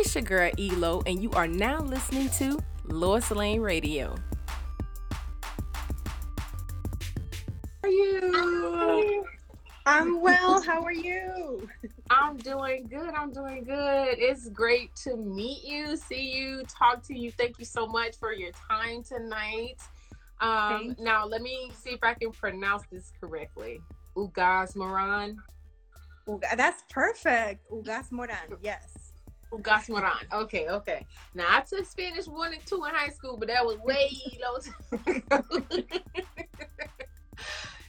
It's your girl Elo, and you are now listening to Lois Lane Radio. How are you? I'm well. How are you? I'm doing good. I'm doing good. It's great to meet you, see you, talk to you. Thank you so much for your time tonight. Um, now, let me see if I can pronounce this correctly. Ugaz Moran. Uga, that's perfect. Ugaz Moran. Yes. Ugaz Moran. Okay, okay. Now I took Spanish one and two in high school, but that was way low.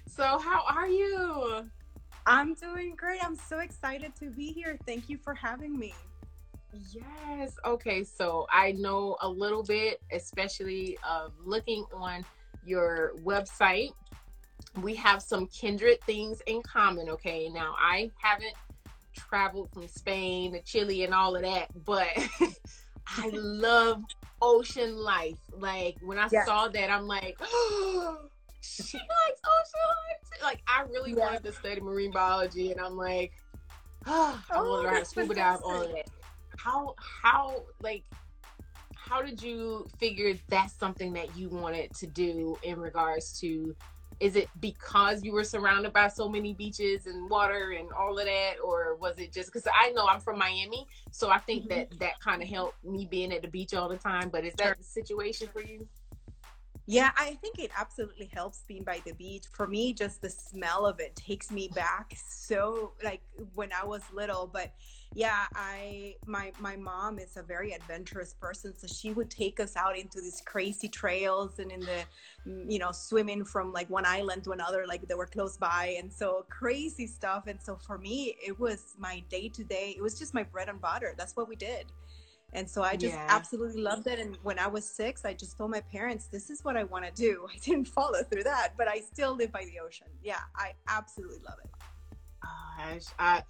so how are you? I'm doing great. I'm so excited to be here. Thank you for having me. Yes. Okay. So I know a little bit, especially of looking on your website. We have some kindred things in common. Okay. Now I haven't traveled from Spain to Chile and all of that, but I love ocean life. Like when I yes. saw that, I'm like, oh, she likes ocean life. Like I really yeah. wanted to study marine biology, and I'm like, oh, I want to learn how to scuba dive. All of that. How how like how did you figure that's something that you wanted to do in regards to is it because you were surrounded by so many beaches and water and all of that or was it just because i know i'm from miami so i think mm-hmm. that that kind of helped me being at the beach all the time but is that the situation for you yeah, I think it absolutely helps being by the beach. For me, just the smell of it takes me back so like when I was little. But yeah, I my my mom is a very adventurous person, so she would take us out into these crazy trails and in the mm, you know swimming from like one island to another, like they were close by, and so crazy stuff. And so for me, it was my day to day. It was just my bread and butter. That's what we did. And so I just yeah. absolutely loved it. And when I was six, I just told my parents, this is what I want to do. I didn't follow through that, but I still live by the ocean. Yeah, I absolutely love it. Gosh, I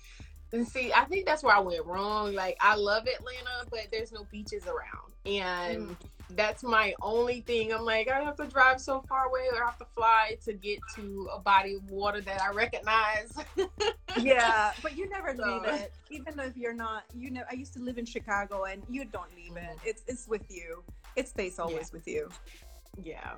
and see, I think that's where I went wrong. Like I love Atlanta, but there's no beaches around. And mm that's my only thing. I'm like, I have to drive so far away or I have to fly to get to a body of water that I recognize. yeah, but you never so. leave it. Even if you're not, you know, I used to live in Chicago and you don't leave it. Mm-hmm. It's it's with you. It stays always yeah. with you. Yeah.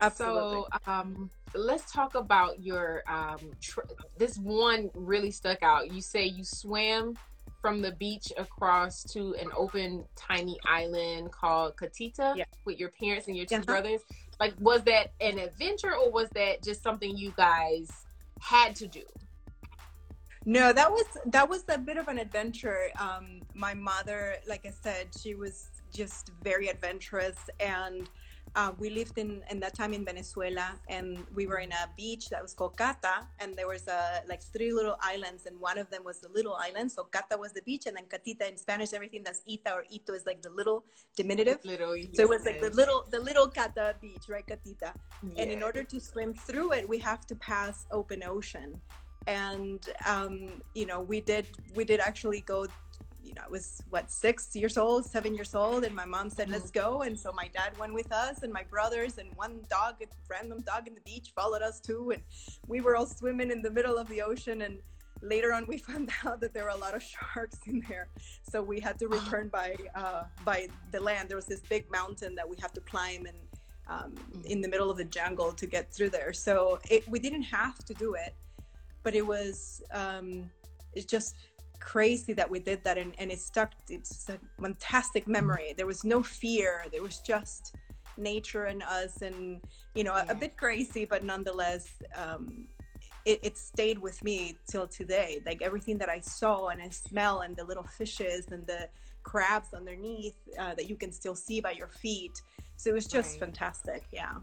Absolutely. So um, let's talk about your um, tr- this one really stuck out. You say you swam from the beach across to an open tiny island called Catita yeah. with your parents and your 2 uh-huh. brothers. Like was that an adventure or was that just something you guys had to do? No, that was that was a bit of an adventure. Um, my mother, like I said, she was just very adventurous and uh, we lived in in that time in Venezuela, and we were in a beach that was called Cata, and there was uh, like three little islands, and one of them was the little island. So Cata was the beach, and then Catita in Spanish, everything that's Ita or Ito is like the little diminutive. Little, yes. So it was like the little the little Cata beach, right, Catita. Yes. And in order to swim through it, we have to pass open ocean, and um, you know we did we did actually go you know, I was what six years old, seven years old, and my mom said, "Let's go." And so my dad went with us, and my brothers, and one dog, a random dog in the beach, followed us too, and we were all swimming in the middle of the ocean. And later on, we found out that there were a lot of sharks in there, so we had to return by uh, by the land. There was this big mountain that we had to climb, and um, in the middle of the jungle to get through there. So it, we didn't have to do it, but it was um, it just crazy that we did that and, and it stuck. It's a fantastic memory. There was no fear. There was just nature and us and you know yeah. a, a, bit crazy but nonetheless um, it, it, stayed with me till today. Like everything that i saw and i smell and the little fishes and the crabs underneath uh, that you can still see by your feet. So it was just right. fantastic. Yeah.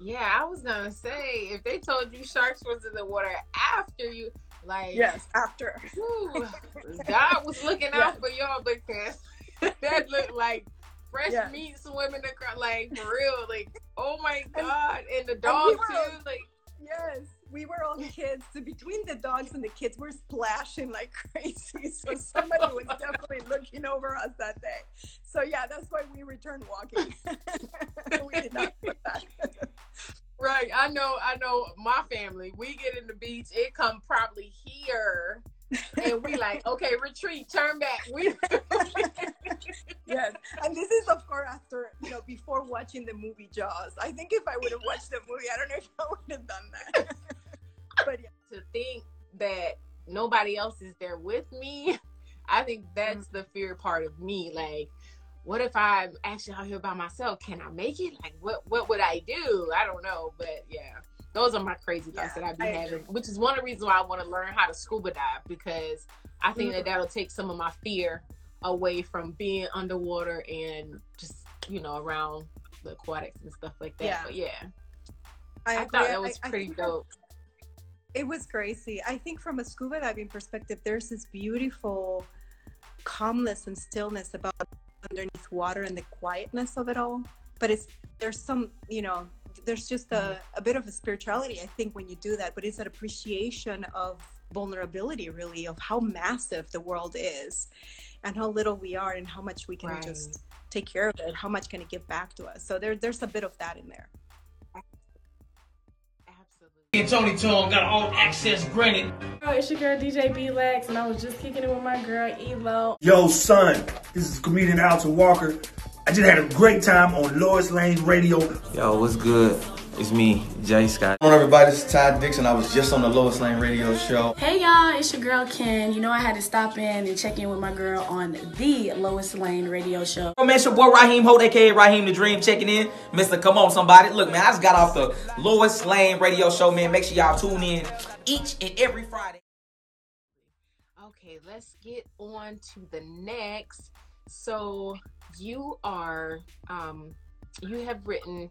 Yeah i was gonna say if they told you sharks was in the water after you like yes, after God was looking out yes. for y'all because that looked like fresh yes. meat swimming across, like for real, like oh my god, and, and the dogs and we too, all, like yes, we were all kids. So between the dogs and the kids, we're splashing like crazy. So somebody was definitely looking over us that day. So yeah, that's why we returned walking. we did not put that. Right. I know I know my family. We get in the beach, it come probably here and we like, okay, retreat, turn back. We yes, and this is of course after you know before watching the movie Jaws. I think if I would have watched the movie, I don't know if I would have done that. but yeah. to think that nobody else is there with me, I think that's mm-hmm. the fear part of me. Like, what if I'm actually out here by myself? Can I make it? Like, what what would I do? I don't know, but yeah. Those are my crazy thoughts yeah, that I be I having, agree. which is one of the reasons why I want to learn how to scuba dive because I think mm-hmm. that that'll take some of my fear away from being underwater and just you know around the aquatics and stuff like that. Yeah. But yeah, I, I thought that was I, pretty dope. It was crazy. I think from a scuba diving perspective, there's this beautiful calmness and stillness about underneath water and the quietness of it all. But it's there's some you know there's just a, a bit of a spirituality, I think, when you do that, but it's an appreciation of vulnerability, really, of how massive the world is and how little we are and how much we can right. just take care of it, how much can it give back to us. So there, there's a bit of that in there. And Tony Tone got all access granted. Oh, it's your girl DJ B Lex, and I was just kicking it with my girl Elo. Yo, son, this is comedian Alton Walker. I just had a great time on Lois Lane Radio. Yo, what's good? It's me, Jay Scott. Hello, everybody. This is Todd Dixon. I was just on the Lois Lane radio show. Hey, y'all. It's your girl, Ken. You know, I had to stop in and check in with my girl on the Lois Lane radio show. Oh, man, it's your boy, Raheem Holt, a.k.a. Raheem the Dream, checking in. Mr. Come On, somebody. Look, man, I just got off the Lois Lane radio show, man. Make sure y'all tune in each and every Friday. Okay, let's get on to the next. So, you are um you have written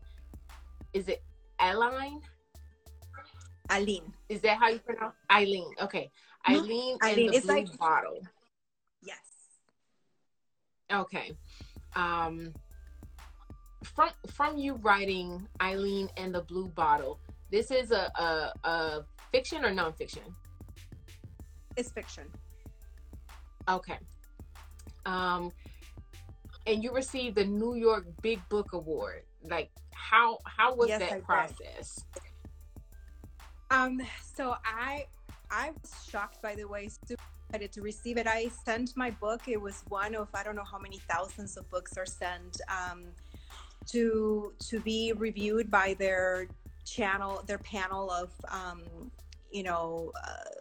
is it Aline? Eileen. Is that how you pronounce Eileen? Okay. Eileen and the it's blue like, bottle. Yes. Okay. Um from from you writing Eileen and the blue bottle, this is a a, a fiction or nonfiction? It's fiction. Okay. Um and you received the New York Big Book Award. Like how how was yes, that I process? Did. Um so I I was shocked by the way super excited to receive it. I sent my book. It was one of I don't know how many thousands of books are sent um, to to be reviewed by their channel, their panel of um, you know uh,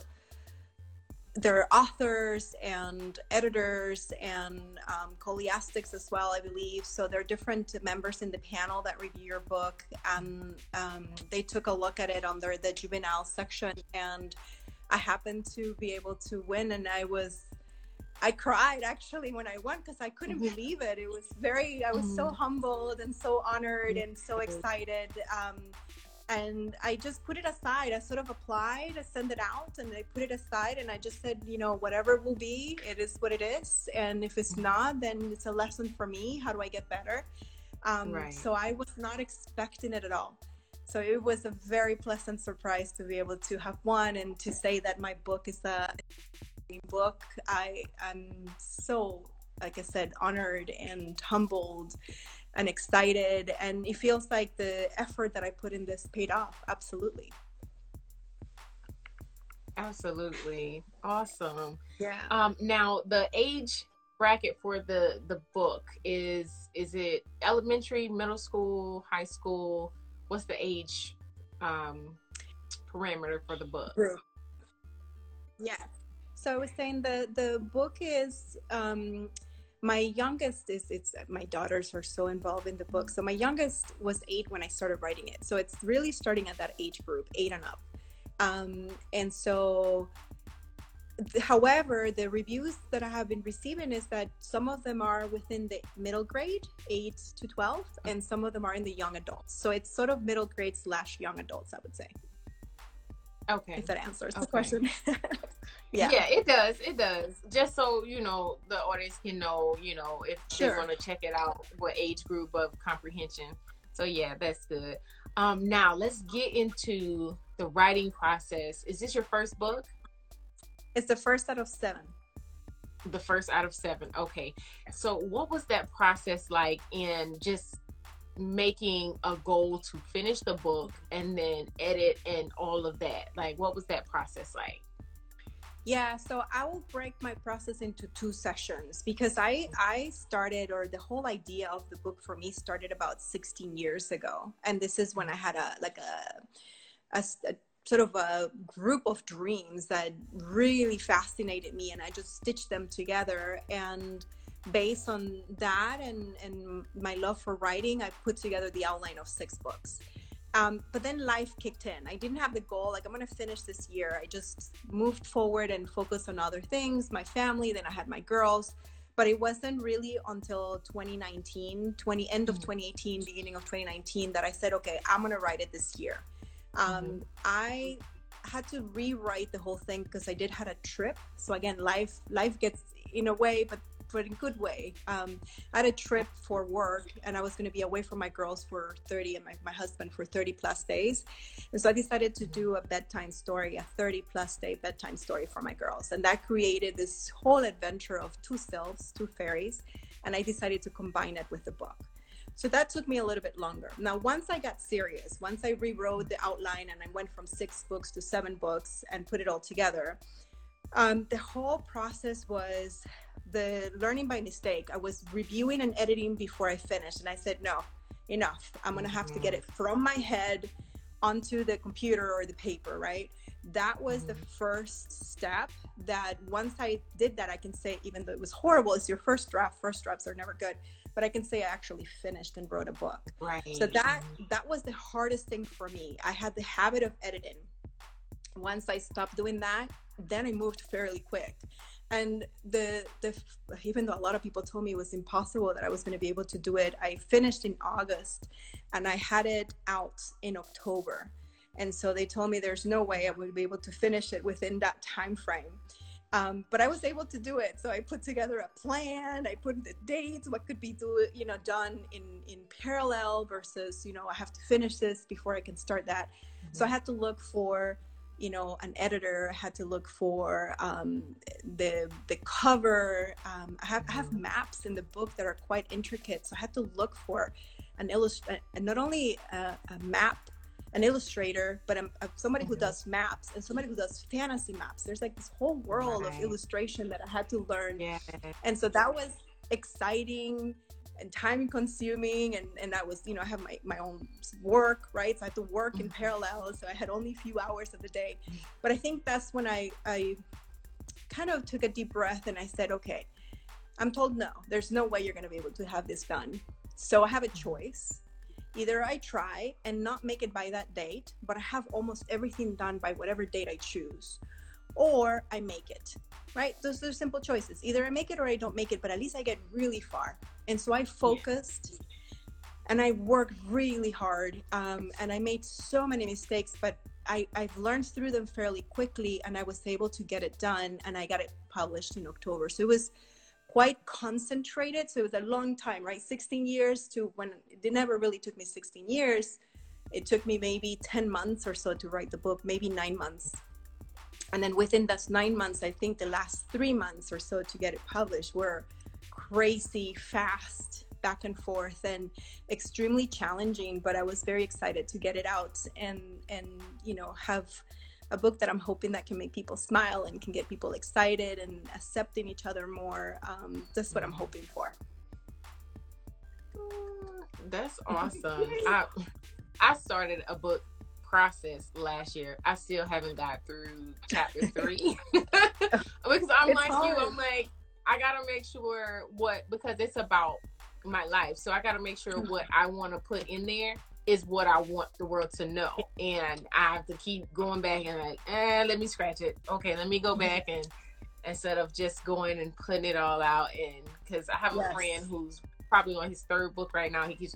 there are authors and editors and um, scholastics as well, I believe. So there are different members in the panel that review your book. And um, they took a look at it under the juvenile section, and I happened to be able to win. And I was, I cried actually when I won because I couldn't believe it. It was very, I was so mm-hmm. humbled and so honored and so excited. Um, and I just put it aside. I sort of applied, I sent it out, and I put it aside, and I just said, you know, whatever it will be, it is what it is, and if it's not, then it's a lesson for me. How do I get better? Um, right. So I was not expecting it at all. So it was a very pleasant surprise to be able to have one and to say that my book is a book. I am so, like I said, honored and humbled and excited and it feels like the effort that i put in this paid off absolutely. Absolutely. Awesome. Yeah. Um now the age bracket for the the book is is it elementary middle school high school? What's the age um parameter for the book? Yeah. So i was saying the the book is um my youngest is it's my daughters are so involved in the book. So my youngest was eight when i started writing it. So it's really starting at that age group eight and up. Um, and so however the reviews that i have been receiving is that some of them are within the middle grade 8 to 12 and some of them are in the young adults. So it's sort of middle grade slash young adults i would say. Okay. If that answers okay. the question yeah. Yeah it does it does. Just so you know the audience can know you know if sure. they want to check it out what age group of comprehension. So yeah that's good. Um now let's get into the writing process. Is this your first book? It's the first out of seven. The first out of seven okay. So what was that process like in just making a goal to finish the book and then edit and all of that? Like what was that process like Yeah, so I will break my process into two sessions because I I started or the whole idea of the book for me started about 16 years ago, and this is when I had a like a, a, a sort of a group of dreams that really fascinated me, and I just stitched them together. And based on that and and my love for writing i put together the outline of six books um, but then life kicked in. I didn't have the goal, like, I'm going to finish this year. I just moved forward and focused on other things, my family, then I had my girls. But it wasn't really until 2019, 20, end of 2018, beginning of 2019, that I said, okay, I'm going to write it this year. Um, mm-hmm. I had to rewrite the whole thing because I did had a trip. So again, life life gets in a way, but but in good way. Um, I had a trip for work and I was going to be away from my girls for 30 and my, my husband for 30 plus days. And so I decided to do a bedtime story, a 30 plus day bedtime story for my girls. And that created this whole adventure of two selves, two fairies. And I decided to combine it with the book. So that took me a little bit longer. Now, once I got serious, once I rewrote the outline and I went from six books to seven books and put it all together, um, the whole process was the learning by mistake. I was reviewing and editing before I finished, and I said, no, enough. I'm going to have to get it from my head onto the computer or the paper, right? That was the mm-hmm. first step that once I did that, I can say, even though it was horrible, it's your first draft. First drafts are never good, but I can say I actually finished and wrote a book. Right. So that that was the hardest thing for me. I had the habit of editing. Once I stopped doing that, then I moved fairly quick and the the even though a lot of people told me it was impossible that I was going to be able to do it, I finished in August, and I had it out in October, and so they told me there's no way I would be able to finish it within that time frame. Um, but I was able to do it. So I put together a plan. I put the dates, what could be do, you know done in in parallel versus you know I have to finish this before I can start that. Mm-hmm. So I had to look for you know an editor had to look for um, the the cover um, I, have, I have maps in the book that are quite intricate so i had to look for an illustrator not only a, a, map an illustrator but a, a, somebody who mm-hmm. does maps and somebody who does fantasy maps there's like this whole world right. of illustration that i had to learn yeah. and so that was exciting and time consuming and and I was you know I have my my own work right? So I had to work in mm-hmm. parallel so I had only a few hours of the day. But I think that's when I I kind of took a deep breath and I said okay I'm told no. There's no way you're going to be able to have this done. So I have a choice. Either I try and not make it by that date but I have almost everything done by whatever date I choose or I make it right those are simple choices either I make it or I don't make it but at least I get really far and so I focused and I worked really hard. Um, and I made so many mistakes, but I, I've learned through them fairly quickly and I was able to get it done and I got it published in October. So it was quite concentrated. So it was a long time, right? 16 years to when it never really took me 16 years. It took me maybe 10 months or so to write the book, maybe nine months. And then within those nine months, I think the last three months or so to get it published were crazy fast back and forth and extremely challenging but i was very excited to get it out and and you know have a book that i'm hoping that can make people smile and can get people excited and accepting each other more. Um, that's what i'm hoping for. That's awesome. I i started a book process last year i still haven't got through chapter three because i'm it's like hard. you i'm like I gotta make sure what because it's about my life. So I gotta make sure what I want to put in there is what I want the world to know. And I have to keep going back and like, eh, let me scratch it. Okay, let me go back and instead of just going and putting it all out and because I have yes. a friend who's probably on his third book right now. He keeps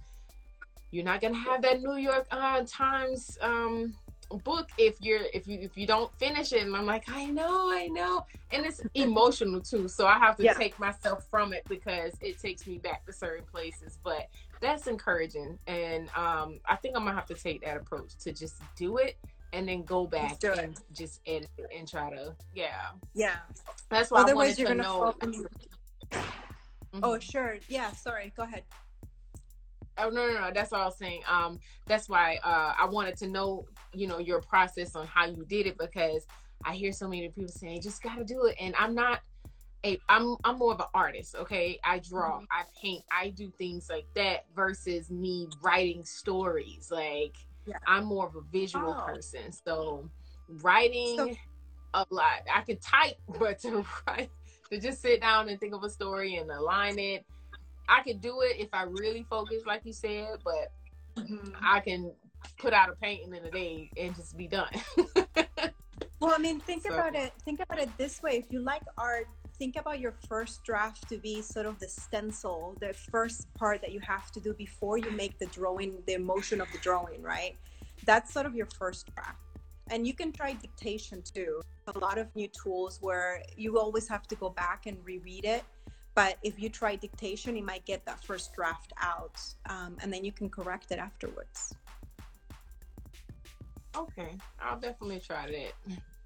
you're not gonna have that New York uh, Times um, book if you're if you if you don't finish it. And i'm like i know i know. And it's emotional too so i have to yeah. take myself from it because it takes me back to certain places. But that's encouraging. And um i think i'm gonna have to take that approach to just do it and then go back and just edit and try to yeah. Yeah. That's why otherwise you're gonna know mm-hmm. oh sure. Yeah sorry. Go ahead Oh no, no, no. That's what I was saying. Um, that's why uh, I wanted to know, you know, your process on how you did it because I hear so many people saying, "You just got to do it," and I'm not. A, I'm I'm more of an artist, okay? I draw, Mhm. I paint, I do things like that versus me writing stories. Like Yeah. I'm more of a visual Oh. person. So writing So- a lot. I can type, but to write to just sit down and think of a story and align it. I could do it if I really focus, like you said, but Mhm. I can put out a painting in a day and just be done. Well, I mean, think So- about it. Think about it this way: if you like art, think about your first draft to be sort of the stencil, the first part that you have to do before you make the drawing, the emotion of the drawing, right? That's sort of your first draft. And you can try dictation too. A lot of new tools where you always have to go back and reread it. But if you try dictation, you might get that first draft out, um, and then you can correct it afterwards. okay, I'll definitely try that.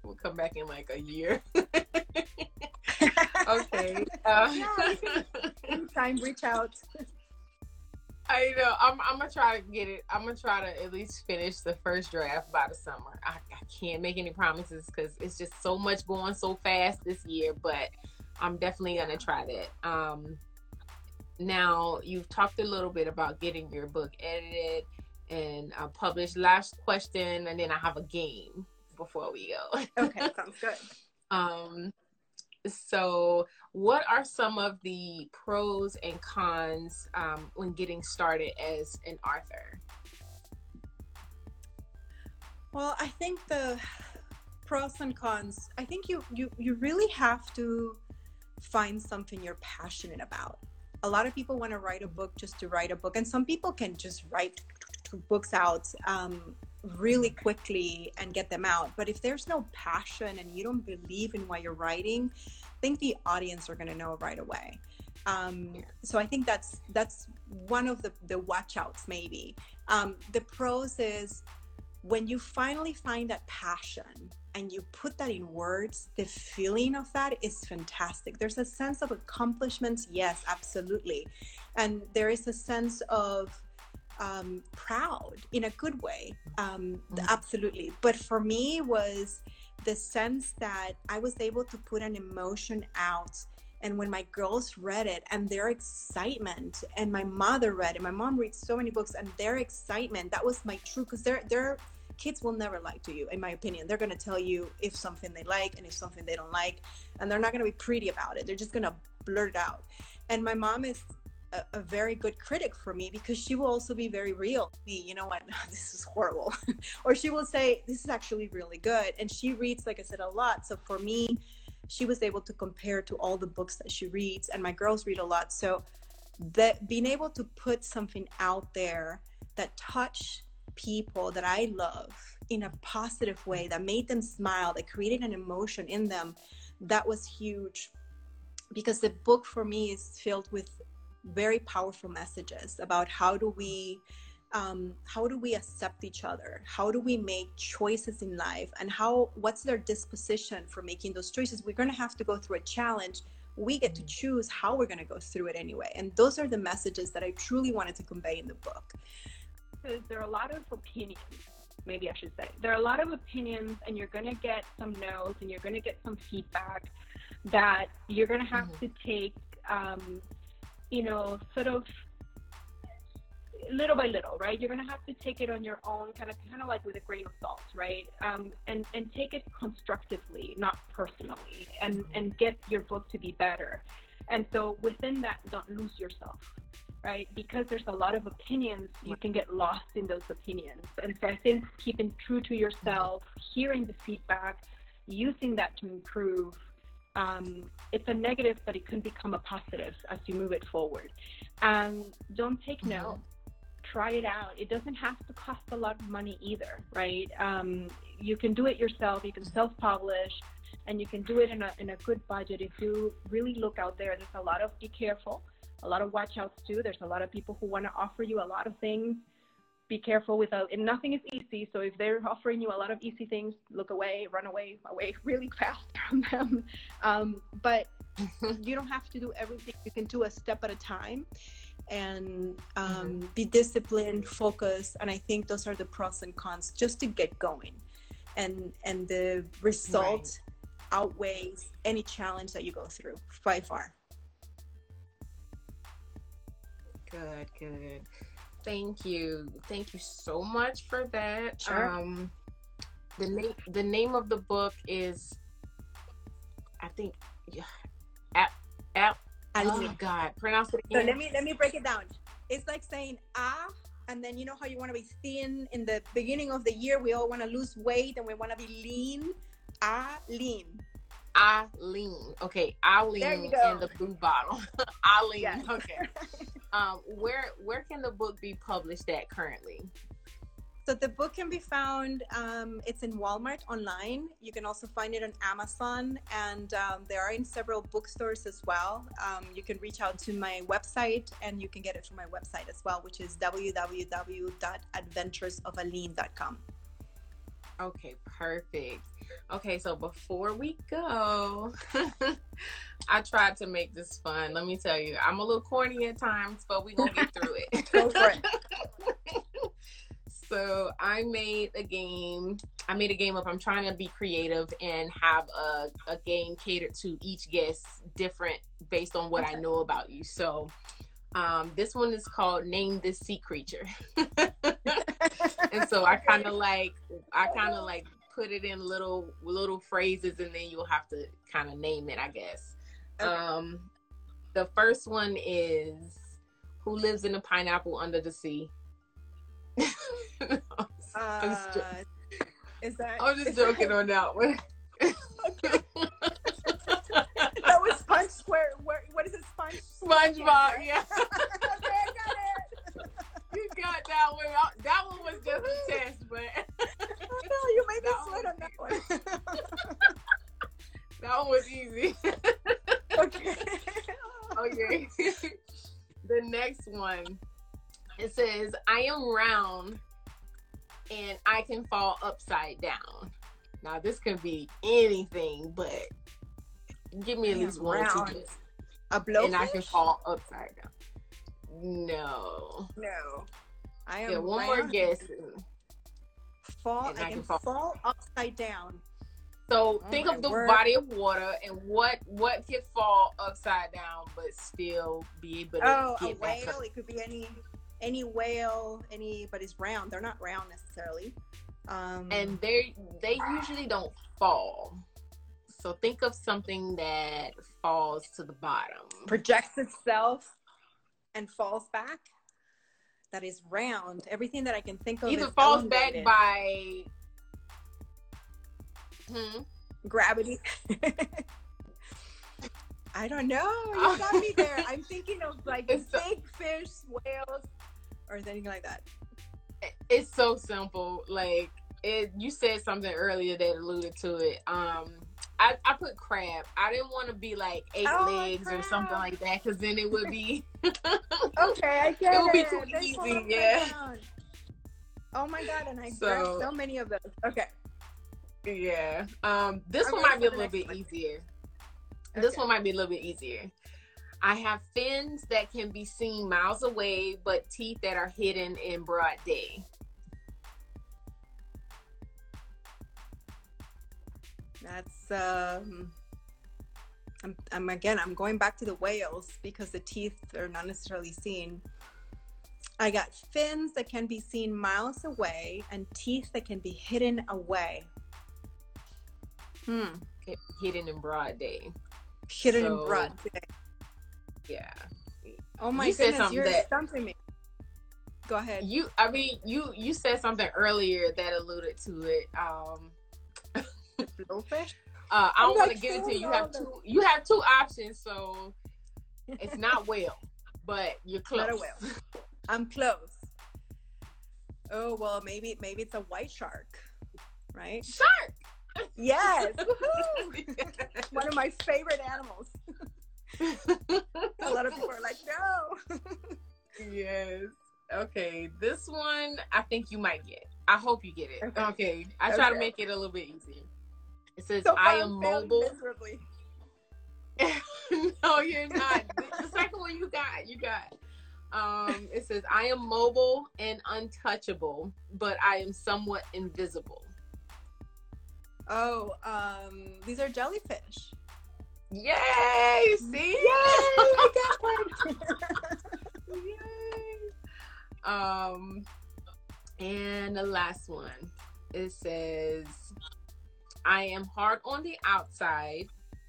We'll come back in like a year. okay. Uh, Anytime, reach out. I know. I'm, I'm gonna try to get it. I'm gonna try to at least finish the first draft by the summer. I, I can't make any promises because it's just so much going so fast this year. But I'm definitely gonna try that. Um, now you've talked a little bit about getting your book edited and uh, published. Last question, and then I have a game before we go. Okay, sounds good. Um, so, what are some of the pros and cons um, when getting started as an author? Well, I think the pros and cons. I think you you you really have to find something you're passionate about. A lot of people want to write a book just to write a book, and some people can just write books out um, really quickly and get them out. But if there's no passion and you don't believe in what you're writing, I think the audience are going to know right away. Um. So I think that's that's one of the the watch outs maybe. Um, the pros is when you finally find that passion and you put that in words, the feeling of that is fantastic. There's a sense of accomplishment, yes, absolutely. And there is a sense of um, proud in a good way, um, Mhm. absolutely. But for me, was the sense that I was able to put an emotion out and when my girls read it and their excitement and my mother read it my mom reads so many books and their excitement that was my true because they're they're kids will never lie to you in my opinion. They're going to tell you if something they like and if something they don't like and they're not going to be pretty about it. They're just going to blurt it out. And my mom is a, a very good critic for me because she will also be very real me. You know what? This is horrible. Or she will say this is actually really good. And she reads like i said a lot. So for me she was able to compare to all the books that she reads and my girls read a lot. So that being able to put something out there that touch people that i love in a positive way that made them smile that created an emotion in them that was huge. Because the book for me is filled with very powerful messages about how do we um, how do we accept each other? How do we make choices in life? And how what's their disposition for making those choices? We're going to have to go through a challenge. We get to choose how we're going to go through it anyway. And those are the messages that i truly wanted to convey in the book because there are a lot of opinions maybe i should say. There are a lot of opinions and you're going to get some no's and you're going to get some feedback that you're going to have Mhm. to take um, you know sort of little by little right? You're going to have to take it on your own kind of kind of like with a grain of salt right? Um, and and take it constructively not personally and and get your book to be better. And so within that don't lose yourself right? Because there's a lot of opinions you can get lost in those opinions. And so i think keeping true to yourself hearing the feedback using that to improve um, it's a negative but it can become a positive as you move it forward. And don't take no try it out. It doesn't have to cost a lot of money either right? Um, you can do it yourself. You can self-publish and you can do it in a, in a good budget. If you really look out there there's a lot of be careful a lot of watch outs too. There's a lot of people who want to offer you a lot of things. Be careful without and nothing is easy. So if they're offering you a lot of easy things look away run away away really fast from them. Um, but you don't have to do everything. You can do a step at a time and um, be disciplined focused and i think those are the pros and cons just to get going. And and the result outweighs any challenge that you go through by far. Good, good. Thank you. Thank you so much for that. Sure. Um the name the name of the book is I think yeah, app app oh god, pronounce it So let me let me break it down. It's like saying ah, and then you know how you want to be thin in the beginning of the year. We all want to lose weight and we want to be lean. Ah, lean. Aline. Okay, Aline There in the blue bottle. Aline. Yes. Okay. Um, where where can the book be published at currently? So the book can be found. Um, it's in Walmart online. You can also find it on Amazon, and um, they are in several bookstores as well. Um, you can reach out to my website, and you can get it from my website as well, which is www.adventuresofaline.com. Okay, perfect. Okay, so before we go, I tried to make this fun. Let me tell you, I'm a little corny at times, but we're gonna get through it. Go for it. so I made a game. I made a game up. I'm trying to be creative and have a, a game catered to each guest different based on what I know about you. So um, this one is called Name This Sea Creature. and so I kind of like I kind of like put it in little little phrases and then you'll have to kind of name it, I guess. Okay. Um the first one is who lives in a pineapple under the sea? I'm just jo- Uh, is that? I'm just joking That, on that one. that was Sponge Square. Where, what is it? Sponge. SpongeBob, yeah I got it. You got that one. That one was just a test, but No, you made me sweat on that one. that one was easy. okay. okay. the next one. It says, I am round and I can fall upside down. Now this could be anything, but give me at least one round. two guesses. A blowfish? And I can fall upside down. No. No. I am Yeah, one more guess. Fall. I I can fall- fall upside down. So Oh think of the word. body of water and what what can fall upside down but still be able to Oh, a get back up. whale. It could be any any whale, any but it's round. They're not round necessarily. Um, and they they usually don't fall. So think of something that falls to the bottom. projects itself and falls back. That is round. Everything that I can think of Either falls back by hmm, gravity. I don't know. You got me there. I'm thinking of like It's so- big fish, whales, or anything like that. it's so simple. Like it you said something earlier that alluded to it. Um I, I put crab. I didn't want to be like eight Oh, legs or something like that because then it would be Okay, I get It would be too easy, yeah. down. Oh my god, and I So- grabbed so many of those. Okay. Yeah. Um, this I'm one might be a little bit one. easier. This one might be a little bit easier. I have fins that can be seen miles away, but teeth that are hidden in broad day. That's um I'm, I'm again I'm going back to the whales because the teeth are not necessarily seen. I got fins that can be seen miles away and teeth that can be hidden away. Hmm. Hidden in broad day. Hidden So- in broad day. Yeah. Oh my You goodness, something you're that- stumping me. Go ahead. You I mean you you said something earlier that alluded to it. Um Blowfish? uh, I don't want to give it to you. You have two you have two options, so it's not whale, but you're close. Not a whale. I'm close. Oh well maybe maybe it's a white shark. Right? Shark. Yes. Woohoo! One of my favorite animals. A lot of people are like, no. yes. Okay. This one I think you might get. I hope you get it. Okay. Okay. I try to make it a little bit easier. It says So I I'm mobile. no, you're not. the second one you got, you got. Um, it says I am mobile and untouchable, but I am somewhat invisible. Oh, um, these are jellyfish. Yay! See? Yay! I got one. Yay. Um, and the last one. It says, "I am hard on the outside,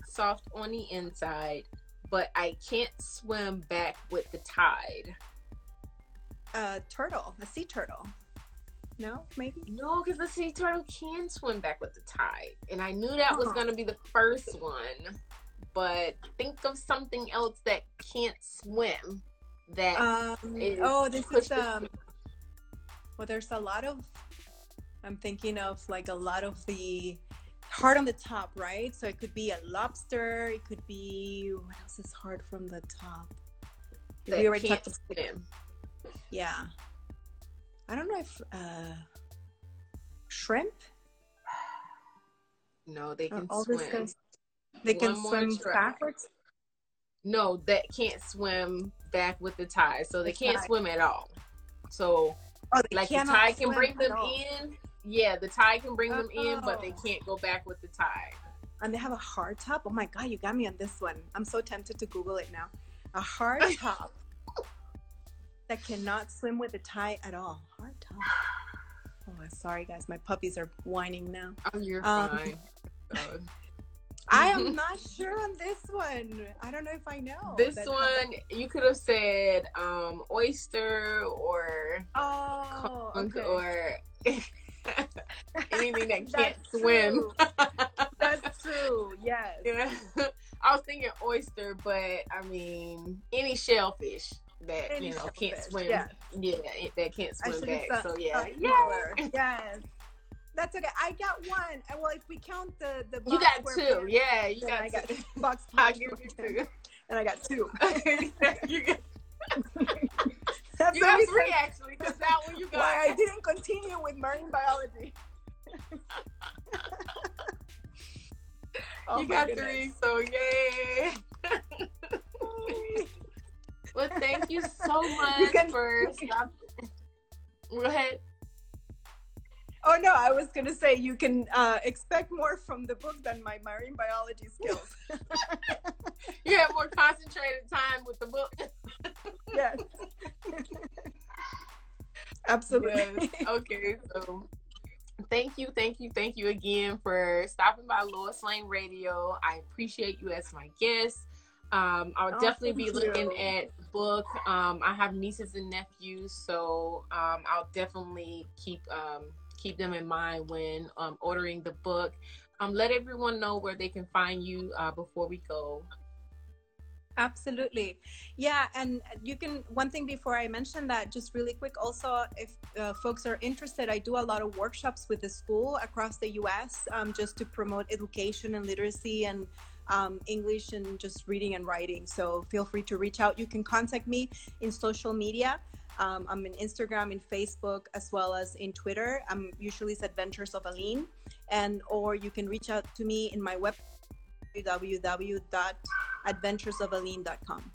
soft on the inside, but I can't swim back with the tide." A turtle, a sea turtle. No, maybe. No, because the sea turtle can swim back with the tide, and I knew that was Huh. gonna be the first one. But think of something else that can't swim. That Um, is oh, this is um. Well, there's a lot of. I'm thinking of like a lot of the hard on the top, right? So it could be a lobster. It could be what else is hard from the top? that we already talked about- swim. Yeah. I don't know if uh, shrimp. No, they can all this swim. goes- They can One more swim try. backwards. No, that can't swim back with the tide, so they The can't tide. swim at all. So, Oh, like the tide can bring them all. in. Yeah, the tide can bring them in, but they can't go back with the tide. and they have a hard top. Oh my god, you got me on this one. I'm so tempted to Google it now. A hard top that cannot swim with the tie at all. Hard top. Oh, I'm sorry guys, my puppies are whining now. Oh, you're Um, fine. I am not sure on this one. I don't know if I know. this one, you could have said um, oyster or Oh, okay. or anything that can't swim. That's true. Yes. Yeah. I was thinking oyster, but I mean any shellfish that Any you know can't swim. yeah. Yeah, it- that can't swim back. have So yeah, yeah. Yes. That's okay. I got one. And Well, if we count the the You box got two. Yeah, you got I got two. box I'll give you two. and I got two. you got, That's you got three actually, because that one you got. why I didn't continue with marine biology. Oh you got goodness. three, so yay. well, thank you so much you can- for stopping. Go ahead. Oh no, I was gonna say you can uh, expect more from the book than my marine biology skills. You have more concentrated time with the book. yes. Absolutely. Yes. Okay. So thank you, thank you, thank you again for stopping by Lois Lane Radio. I appreciate you as my guest. Um, I'll Oh, definitely be looking you. at book. Um, I have nieces and nephews, so um, I'll definitely keep um, keep them in mind when um, ordering the book. Um, let everyone know where they can find you uh, before we go. Absolutely. Yeah. And you can, one thing before I mention that, just really quick, also, if uh, folks are interested, I do a lot of workshops with the school across the US um, just to promote education and literacy and um, English and just reading and writing. So feel free to reach out. You can contact me in social media. Um, I'm in Instagram, in Facebook, as well as in Twitter. I'm usually it's Adventures of Aline, and or you can reach out to me in my web www.adventuresofaline.com.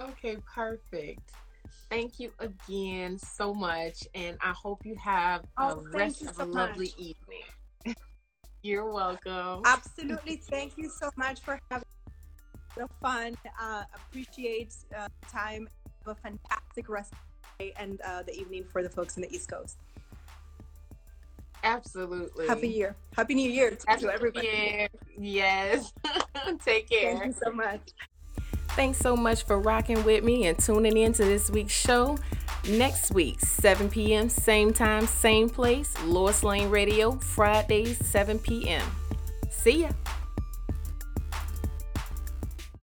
Okay, perfect. Thank you again so much, and I hope you have Oh, a rest of so a lovely much. evening. You're welcome. Absolutely. Thank you so much for having the fun. Uh, appreciate uh, time. Have a fantastic rest of the day and uh, the evening for the folks in the East Coast. Absolutely. Happy year. Happy New Year to, Happy to everybody. Year. Yes. Take care. Thank you so much. Thanks so much for rocking with me and tuning in to this week's show. Next week, 7 p.m., same time, same place, Lois Lane Radio, Fridays, 7 p.m. See ya.